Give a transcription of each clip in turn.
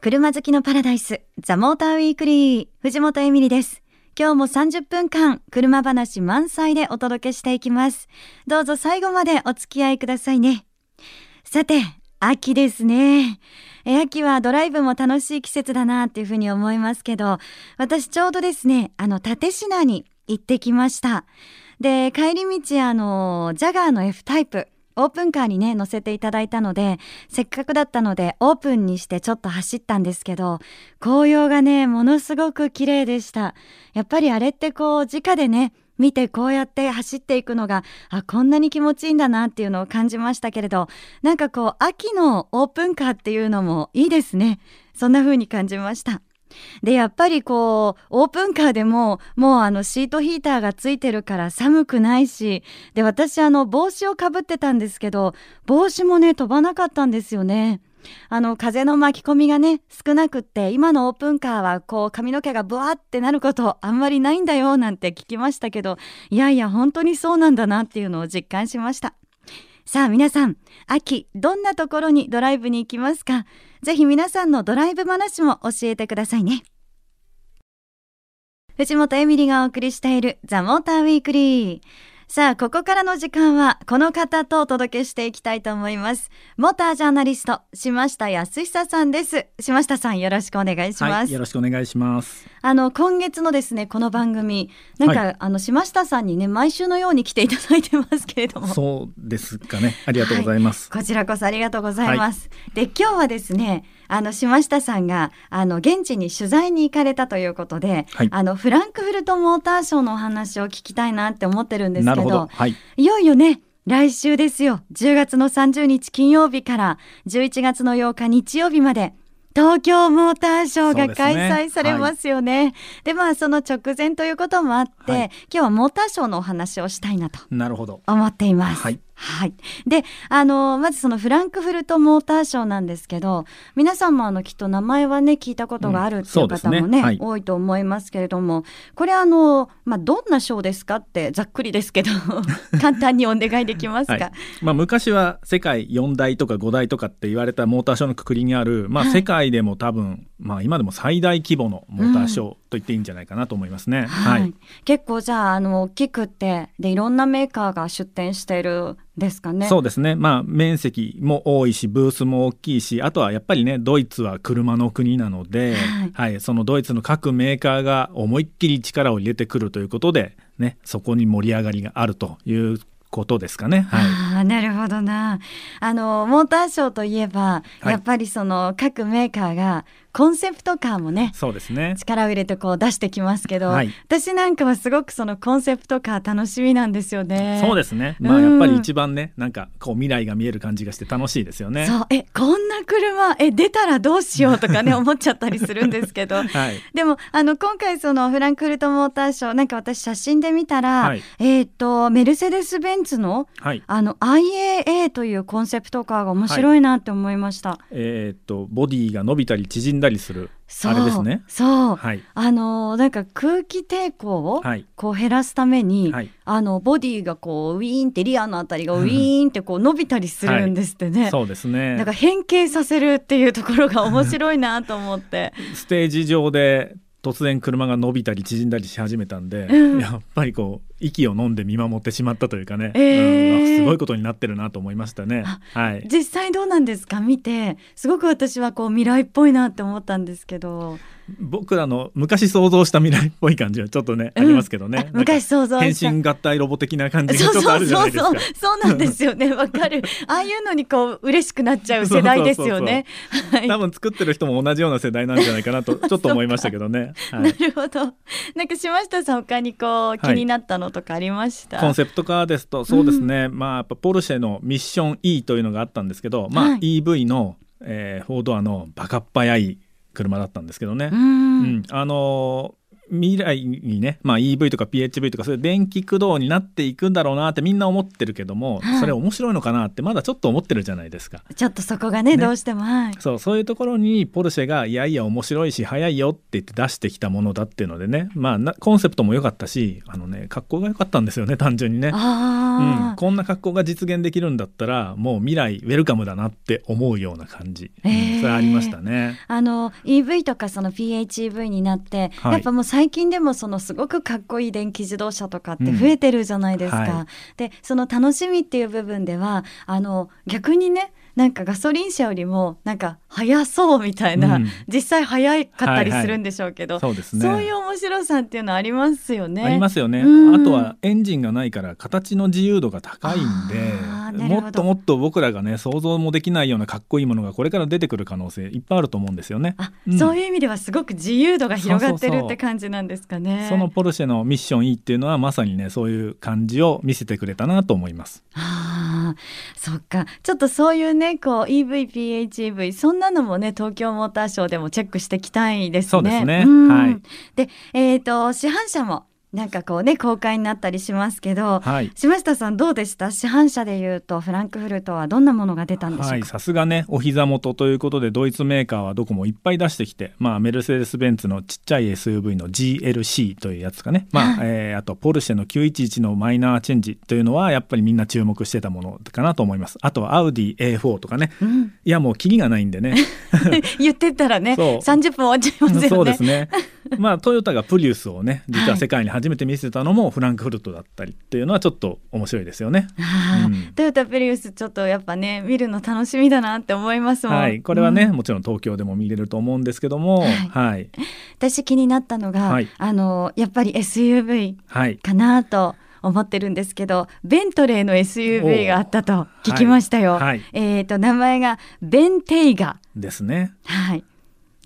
車好きのパラダイス、ザ・モーターウィークリー、藤本エミリです。今日も30分間、車話満載でお届けしていきます。どうぞ最後までお付き合いくださいね。さて、秋ですね。秋はドライブも楽しい季節だなっていうふうに思いますけど、私ちょうどですね、あの、立品に行ってきました。で、帰り道、あの、ジャガーの F タイプ、オープンカーにね乗せていただいたのでせっかくだったのでオープンにしてちょっと走ったんですけど紅葉がねものすごく綺麗でした。やっぱりあれってこう直でね見てこうやって走っていくのがあこんなに気持ちいいんだなっていうのを感じましたけれどなんかこう秋のオープンカーっていうのもいいですね。そんな風に感じました。でやっぱりこうオープンカーでももうあのシートヒーターがついてるから寒くないしで私あの帽子をかぶってたんですけど帽子もね飛ばなかったんですよね。あの風の巻き込みがね少なくって今のオープンカーはこう髪の毛がブワーってなることあんまりないんだよなんて聞きましたけどいやいや本当にそうなんだなっていうのを実感しました。さあ皆さん、秋、どんなところにドライブに行きますか？ぜひ皆さんのドライブ話も教えてくださいね。藤本エミリがお送りしているザ・モーターウィークリー。さあ、ここからの時間は、この方とお届けしていきたいと思います。モータージャーナリスト、島下康久さんです。島下さん、よろしくお願いします。はい、よろしくお願いします。あの、今月のですね、この番組、なんか、はい、あの、島下さんにね、毎週のように来ていただいてますけれども。そうですかね。ありがとうございます。はい、こちらこそありがとうございます。で、今日はですね、あの島下さんがあの現地に取材に行かれたということで、はい、あのフランクフルトモーターショーのお話を聞きたいなって思ってるんですけど、はい、いよいよね来週ですよ。10月の30日金曜日から11月の8日日曜日まで東京モーターショーが開催されますよね。で、ねはい、まあその直前ということもあって、はい、今日はモーターショーのお話をしたいなと思っています。はいはい。で、あの、まずそのフランクフルトモーターショーなんですけど、皆さんもあの、きっと名前はね、聞いたことがあるっていう方もね、うんね。はい、多いと思いますけれども、これあの、まあ、どんなショーですかってざっくりですけど、簡単にお願いできますか？はい、まあ、昔は世界4大とか5大とかって言われたモーターショーのくくりにある、まあ、世界でも多分、まあ、今でも最大規模のモーターショーと言っていいんじゃないかなと思いますね。うん、はい。結構じゃあ、あの、大きくて、で、いろんなメーカーが出展しているですかね？そうですね。まあ面積も多いし、ブースも大きいし、あとはやっぱりね、ドイツは車の国なので、はい、はい、そのドイツの各メーカーが思いっきり力を入れてくるということで、ね、そこに盛り上がりがあるということですかね。はい、あなるほどな。あのモーターショーといえば、はい、やっぱりその各メーカーがコンセプトカーもねそうですね。力を入れてこう出してきますけど、はい、私なんかはすごくそのコンセプトカー楽しみなんですよね。そうですね。まあ、やっぱり一番ね、なんかこう未来が見える感じがして楽しいですよね。そう。えこんな車え出たらどうしようとかね 思っちゃったりするんですけど、はい、でもあの今回そのフランクフルトモーターショーなんか私写真で見たら、はい、えっ、ー、とメルセデス・ベンツの、はい、あの IAA というコンセプトカーが面白いなって思いました。えっ、ー、とボディが伸びたり縮んだりするあれですね。そう、はい、あのなんか空気抵抗をこう減らすために、はい、あのボディがこうウィーンってリアのあたりがウィーンってこう伸びたりするんですってね。はい、そうですね。なんか変形させるっていうところが面白いなと思って。ステージ上で突然車が伸びたり縮んだりし始めたんで、うん、やっぱりこう息を飲んで見守ってしまったというかね、えー、うん、すごいことになってるなと思いましたね。はい、実際どうなんですか？見て。すごく私はこう未来っぽいなって思ったんですけど。僕らの昔想像した未来っぽい感じはちょっとね、うん、ありますけどね。昔想像変身合体ロボ的な感じがちょっとあるじゃないですかそうなんですよね。わかる。ああいうのにこう嬉しくなっちゃう世代ですよね。多分作ってる人も同じよう。な世代なんじゃないかなとちょっと思いましたけどね、はい、なるほどなんか島下さん他にこう気になったのとかありました、コンセプトカーですとそうですね、うん、まあやっぱポルシェのミッション E というのがあったんですけどまあ、はい、EV の、えー、フォードアのバカっ早い車だったんですけどね。うん、あの未来にね、まあ、EV とか PHV とかそういう電気駆動になっていくんだろうなってみんな思ってるけども、はい、それ面白いのかなってまだちょっと思ってるじゃないですか。ちょっとそこがね、ね、どうしても、はい、そうそういうところにポルシェがいやいや面白いし早いよって言って出してきたものだっていうのでね、まあ、コンセプトも良かったしあのね格好が良かったんですよね単純にね、うん、こんな格好が実現できるんだったらもう未来ウェルカムだなって思うような感じ、えー、それありましたね。あの EV とかその PHEV になって、はい、やっぱもう最近でもそのすごくかっこいい電気自動車とかって増えてるじゃないですか。うんはい、でその楽しみっていう部分ではあの逆にねなんかガソリン車よりもなんか速そうみたいな、うん、実際速かったりするんでしょうけど、はいはい、そうね、そういう面白さっていうのはありますよね。ありますよね。うん、あとはエンジンがないから形の自由度が高いんでもっともっと僕らがね想像もできないようなかっこいいものがこれから出てくる可能性いっぱいあると思うんですよね。あ、うん、そういう意味ではすごく自由度が広がってるって感じなんですかね。そのポルシェのミッション E っていうのはまさにねそういう感じを見せてくれたなと思います。ああ、そっか。ちょっとそういうねこう EV PHEV そんなのもね東京モーターショーでもチェックしていきたいですね。そうですね。はい。で、えっ、ー、と市販車もなんかこうね公開になったりしますけど、はい、島下さんどうでした？市販車でいうとフランクフルトはどんなものが出たんでしょうか？さすがねお膝元ということでドイツメーカーはどこもいっぱい出してきて、まあ、メルセデス・ベンツのちっちゃい SUV の GLC というやつかね、まあ、はい、えー、あとポルシェの911のマイナーチェンジというのはやっぱりみんな注目してたものかなと思います。あとはアウディ A4 とかね、うん、いやもうキリがないんでね。言ってたらね 30分終わっちゃいますよね。そうですね まあトヨタがプリウスをね実は世界に初めて見せたのもフランクフルトだったりっていうのはちょっと面白いですよね。うん、トヨタプリウスちょっとやっぱね見るの楽しみだなって思いますもん。はい、これはね、うん、もちろん東京でも見れると思うんですけども、はい。はい、私気になったのが、はい、あのやっぱり SUV かなと。思ってるんですけどベントレーの SUV があったと聞きましたよ。はいはい、えっ、ー、と名前がベンテイガですね。はい。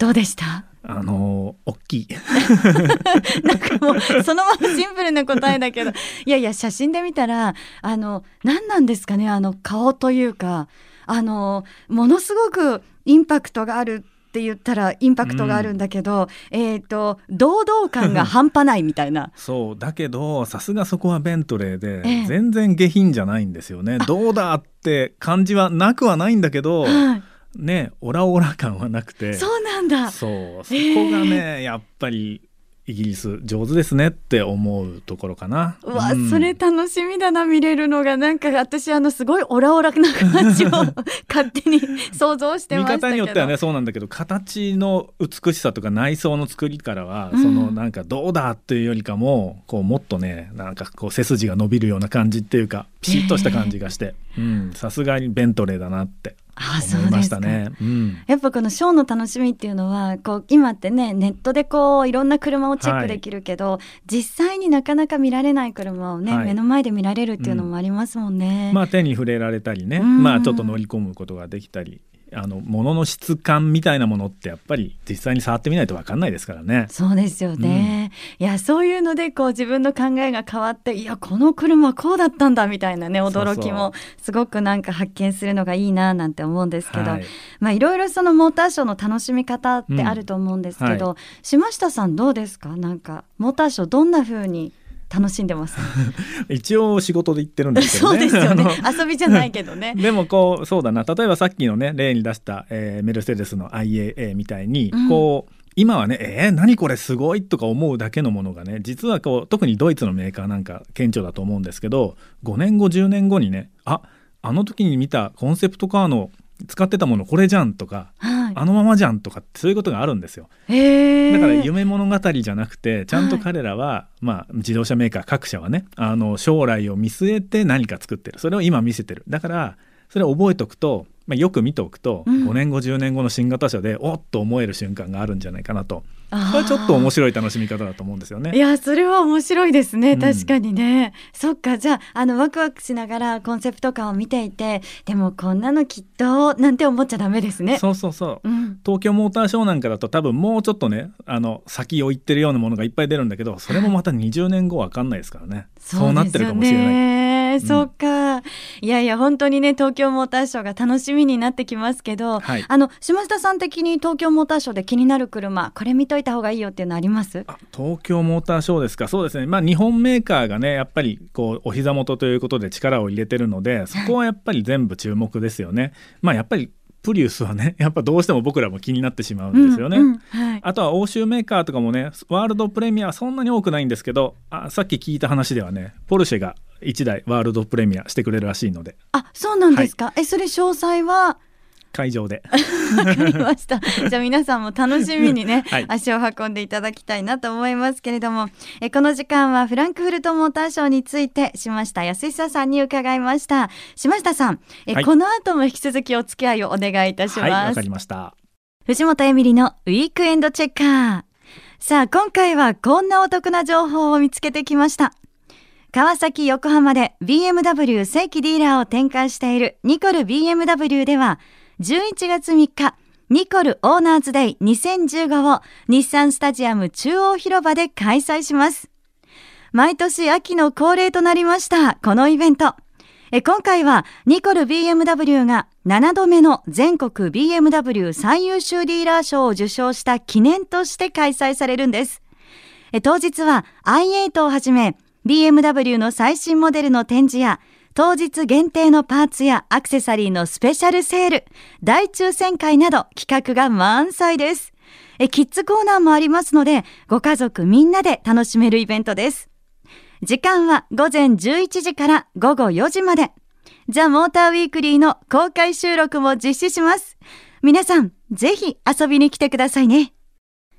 どうでした？あの大きい。なんかもうそのままシンプルな答えだけど。いやいや写真で見たらあの何なんですかね？あの顔というかあのものすごくインパクトがあるって言ったらインパクトがあるんだけど、うん、えっ、ー、と堂々感が半端ないみたいな。そうだけどさすがそこはベントレーで、えー、全然下品じゃないんですよね。どうだって感じはなくはないんだけど、はい。ねオラオラ感はなくて。そうなんだ。そう。そこがね、えー、やっぱりイギリス上手ですねって思うところかな。うわ、うん、それ楽しみだな見れるのが。なんか私あのすごいオラオラな感じを勝手に想像してまし見方によってはねそうなんだけど形の美しさとか内装の作りからは、うん、そのなんかどうだっていうよりかもこうもっとねなんかこう背筋が伸びるような感じっていうかピシッとした感じがして、えー、さすがにベントレーだなってあそうですか、ね。うん、やっぱこのショーの楽しみっていうのはこう今ってねネットでこういろんな車をチェックできるけど、はい、実際になかなか見られない車をね、はい、目の前で見られるっていうのもありますもんね。うん、まあ手に触れられたりね、まあちょっと乗り込むことができたりあの物の質感みたいなものってやっぱり実際に触ってみないと分かんないですからね。そうですよね。うん、いやそういうのでこう自分の考えが変わっていやこの車こうだったんだみたいなね驚きもすごくなんか発見するのがいいななんて思うんですけど、はい、まあいろいろそのモーターショーの楽しみ方ってあると思うんですけど、うんはい、島下さんどうですか？なんかモーターショーどんな風に楽しんでます。一応仕事で行ってるんですけどね。そうですよね。遊びじゃないけどね。でもこうそうだな。例えばさっきのね例に出した、えー、メルセデスの IAA みたいに、うん、こう今はねえー、何これすごいとか思うだけのものがね実はこう特にドイツのメーカーなんか顕著だと思うんですけど5年後10年後にねああの時に見たコンセプトカーの使ってたものこれじゃんとか、はい、あのままじゃんとかってそういうことがあるんですよ。だから夢物語じゃなくてちゃんと彼らは、はい、まあ、自動車メーカー各社はねあの将来を見据えて何か作ってる。それを今見せてる。だからそれを覚えておくとまあ、よく見ておくと、うん、5年後10年後の新型車でおっと思える瞬間があるんじゃないかなと。これちょっと面白い楽しみ方だと思うんですよね。いやそれは面白いですね。確かにね、うん、そっか。じゃああのワクワクしながらコンセプト感を見ていてでもこんなのきっとなんて思っちゃダメですね。そうそうそう、うん、東京モーターショーなんかだと多分もうちょっとねあの先を行ってるようなものがいっぱい出るんだけどそれもまた20年後わかんないですからね、そうなってるかもしれない。そうか。いやいや本当にね東京モーターショーが楽しみになってきますけど、はい、あの島下さん的に東京モーターショーで気になる車これ見といた方がいいよっていうのあります？東京モーターショーですか？そうですね。まあ日本メーカーがねやっぱりこうお膝元ということで力を入れてるのでそこはやっぱり全部注目ですよね。まあやっぱりプリウスはね やっぱどうしても僕らも気になってしまうんですよね、うんうんはい、あとは欧州メーカーとかもねワールドプレミアはそんなに多くないんですけどあさっき聞いた話ではねポルシェが1台ワールドプレミアしてくれるらしいので。あそうなんですか、はい、えそれ詳細は？会場で。わかりました。じゃあ皆さんも楽しみにね、はい、足を運んでいただきたいなと思いますけれども。えこの時間はフランクフルトモーターショーについて島下康久さんに伺いました。島下さんえ、はい、この後も引き続きお付き合いをお願いいたします。わ、かりました藤本エミリのウィークエンドチェッカーさあ今回はこんなお得な情報を見つけてきました川崎横浜で BMW 正規ディーラーを展開しているニコル BMW では11月3日、ニコルオーナーズデイ2015を日産スタジアム中央広場で開催します。毎年秋の恒例となりました、このイベント。え今回はニコル BMW が7度目の全国 BMW 最優秀ディーラー賞を受賞した記念として開催されるんです。え当日は i8 をはじめ BMW の最新モデルの展示や当日限定のパーツやアクセサリーのスペシャルセール、大抽選会など企画が満載です。えキッズコーナーもありますので、ご家族みんなで楽しめるイベントです。時間は午前11時から午後4時まで。ザ・モーターウィークリーの公開収録も実施します。皆さん、ぜひ遊びに来てくださいね。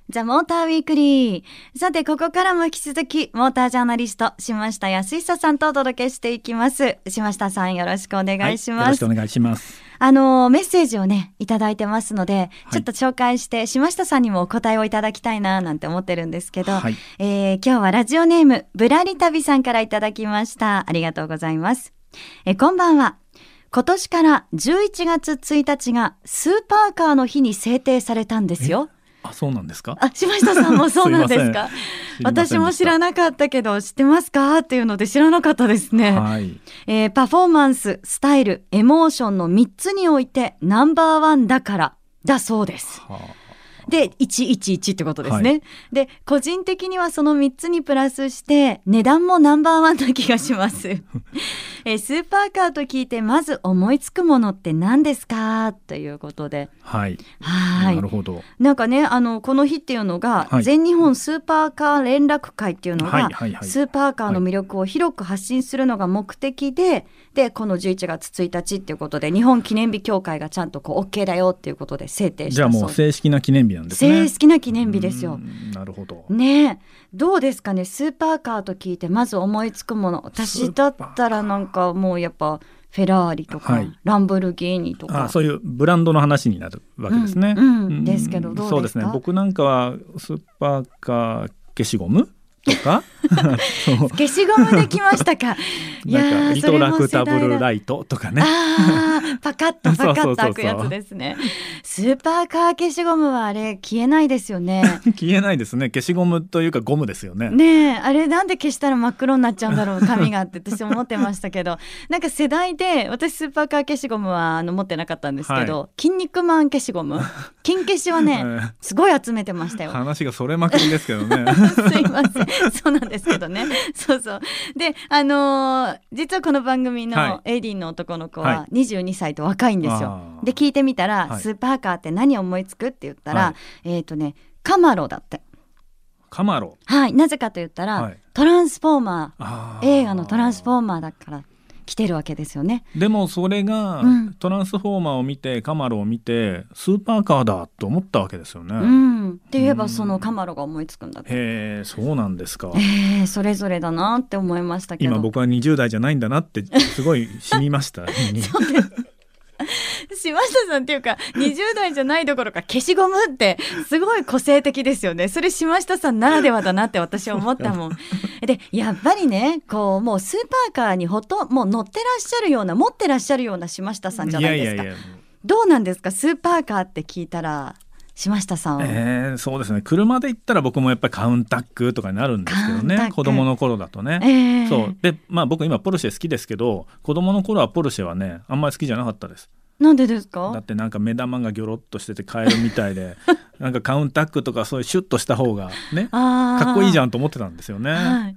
ザ・モーターウィークリー。さて、ここからも引き続き、モータージャーナリスト、島下康久さんとお届けしていきます。島下さん、よろしくお願いします。はい、よろしくお願いします。あの、メッセージをね、いただいてますので、ちょっと紹介して、島下さんにもお答えをいただきたいな、なんて思ってるんですけど、はい、えー、今日はラジオネーム、ぶらり旅さんからいただきました。ありがとうございます。えこんばんは。今年から11月1日がスーパーカーの日に制定されたんですよ。あそうなんですか？あ島下さんもそうなんですか？私も知らなかったけど知ってますか？っていうので知らなかったですね、はい、えー、パフォーマンススタイルエモーションの3つにおいてナンバーワンだからだそうです、はあ。で111ってことですね、はい、で個人的にはその3つにプラスして値段もナンバーワンな気がします えスーパーカーと聞いてまず思いつくものって何ですか？ということで。はい。はい。なるほど。なんかねあのこの日っていうのが、はい、全日本スーパーカー連絡会っていうのが、スーパーカーの魅力を広く発信するのが目的で、でこの11月1日っていうことで日本記念日協会がちゃんとこう OK だよっていうことで制定したじゃあもう正式な記念日なんですね。正式な記念日ですよ。なるほど。ね。どうですかね？スーパーカーと聞いてまず思いつくもの。私だったらなんかもうやっぱフェラーリとか、はい、ランボルギーニとか。そういうブランドの話になるわけですね、うんうん、ですけどそうですね。僕なんかはスーパーカー消しゴム？とか？消しゴムできましたか？なんかリトラクタブルライトとかね。パカッとパカッと開くやつですね スーパーカー消しゴムはあれ消えないですよね。消えないですね。消しゴムというかゴムですよね。ねあれなんで消したら真っ黒になっちゃうんだろう紙がって私思ってましたけど。なんか世代で私スーパーカー消しゴムはあの持ってなかったんですけど、はい、筋肉マン消しゴム金消しはね、すごい集めてましたよ。話がそれまくりですけどね。すいません。そうなんですけどね。そうそう。であのー、実はこの番組の AD の男の子は22歳と若いんですよ、はい、で聞いてみたら、はい、スーパーカーって何思いつくって言ったら、はい、えっ、ー、とねカマロだって。カマロ。はい。なぜかと言ったら、トランスフォーマー。映画のトランスフォーマーだから来てるわけですよね。でもそれが、うん、トランスフォーマーを見てカマロを見てスーパーカーだと思ったわけですよね。うん、って言えばそのカマロが思いつくんだへえそうなんですか。へえそれぞれだなって思いましたけど。今僕は20代じゃないんだなってすごい死にました。島下さんっていうか20代じゃないどころか消しゴムってすごい個性的ですよね。それ島下さんならではだなって私は思ったもんでやっぱりねこうもうスーパーカーにほともう乗ってらっしゃるような持ってらっしゃるような島下さんじゃないですか。どうなんですか？スーパーカーって聞いたら島下さん。えー、そうですね。車で行ったら僕もやっぱりカウンタックとかになるんですけどね。子供の頃だとね、えー、そう。でまあ僕今ポルシェ好きですけど子供の頃はポルシェはねあんまり好きじゃなかったですなんでですか？だってなんか目玉がギョロッとしててカエルみたいで なんかカウンタックとかそういうシュッとした方がねかっこいいじゃんと思ってたんですよね、はい、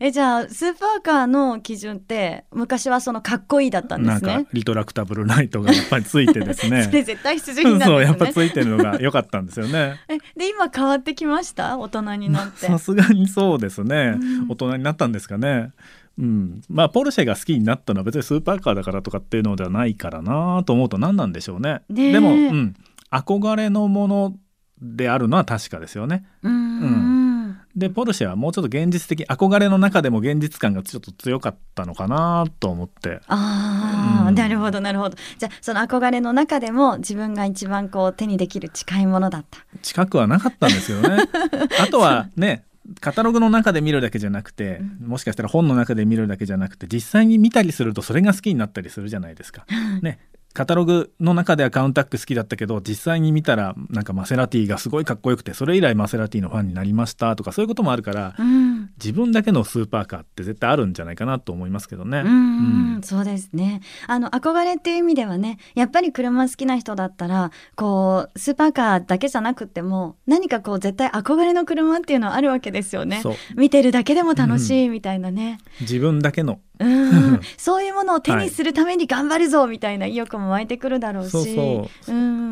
えじゃあスーパーカーの基準って昔はそのかっこいいだったんですね。リトラクタブルライトがやっぱりついてですね。それ絶対必需品なんですね。そうやっぱついてるのが良かったんですよね。えで今変わってきました？大人になって。さすがにそうですね、うん、大人になったんですかねうん、まあポルシェが好きになったのは別にスーパーカーだからとかっていうのではないからなと思うと何なんでしょうね。でも、うん、憧れのものであるのは確かですよね。うん、でポルシェはもうちょっと現実的憧れの中でも現実感がちょっと強かったのかなと思って。ああ、うん、なるほどなるほど。じゃあその憧れの中でも自分が一番こう手にできる近いものだった。近くはなかったんですよね。あとはねカタログの中で見るだけじゃなくて、もしかしたら本の中で見るだけじゃなくて実際に見たりするとそれが好きになったりするじゃないですか。ね、カタログの中ではカウンタック好きだったけど実際に見たらなんかマセラティがすごいかっこよくてそれ以来マセラティのファンになりましたとかそういうこともあるから、うん、自分だけのスーパーカーって絶対あるんじゃないかなと思いますけどね。うん、うん、そうですねあの憧れっていう意味ではねやっぱり車好きな人だったらこうスーパーカーだけじゃなくても何かこう絶対憧れの車っていうのはあるわけですよね。見てるだけでも楽しいみたいなね。うん、自分だけのうん。そういうものを手にするために頑張るぞみたいな意欲も湧いてくるだろうし、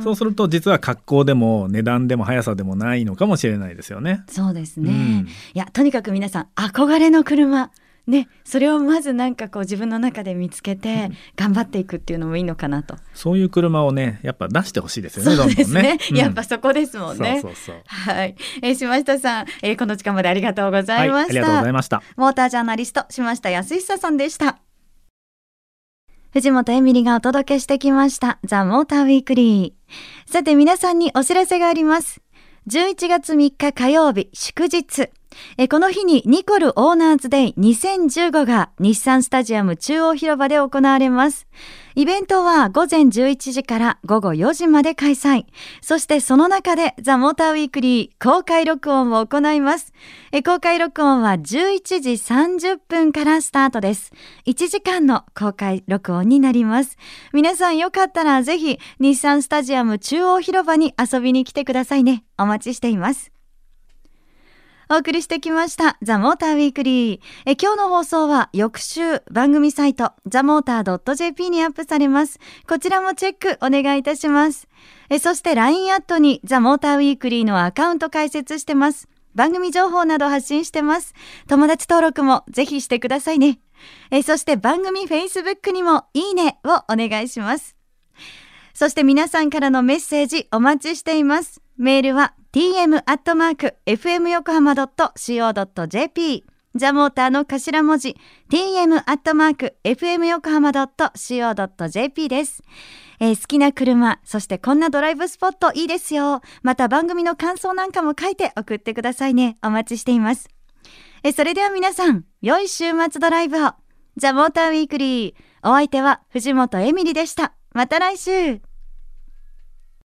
そうすると実は格好でも値段でも速さでもないのかもしれないですよね。そうですね、うん、いやとにかく皆さん憧れの車ね、それをまずなんかこう自分の中で見つけて頑張っていくっていうのもいいのかなと、そういう車をねやっぱ出してほしいですよねそうですね、ね うん、やっぱそこですもんね。はい、えー、島下さん、えー、この時間までありがとうございました、はい、ありがとうございました。モータージャーナリスト島下康久さんでした。藤本エミリがお届けしてきましたザ・モーターウィークリー。さて皆さんにお知らせがあります。11月3日火曜日祝日えこの日にニコルオーナーズデイ2015が日産スタジアム中央広場で行われます。イベントは午前11時から午後4時まで開催。そしてその中でザ・モーターウィークリー公開録音を行います。え公開録音は11時30分からスタートです。1時間の公開録音になります。皆さんよかったらぜひ日産スタジアム中央広場に遊びに来てくださいね。お待ちしています。お送りしてきましたザ・モーターウィークリー。え今日の放送は翌週番組サイトザ・モーター .jp にアップされます。こちらもチェックお願いいたします。えそして LINE アットにザ・モーターウィークリーのアカウント開設してます。番組情報など発信してます。友達登録もぜひしてくださいね。えそして番組 Facebook にもいいねをお願いします。そして皆さんからのメッセージお待ちしています。メールは tm.fmyokohama.co.jp ザモーターの頭文字 tm.fmyokohama.co.jp です、えー、好きな車、そしてこんなドライブスポットいいですよ。また番組の感想なんかも書いて送ってくださいね。お待ちしています。えー、それでは皆さん、良い週末ドライブを。ザ・モーターウィークリー。お相手は藤本エミリでした。また来週。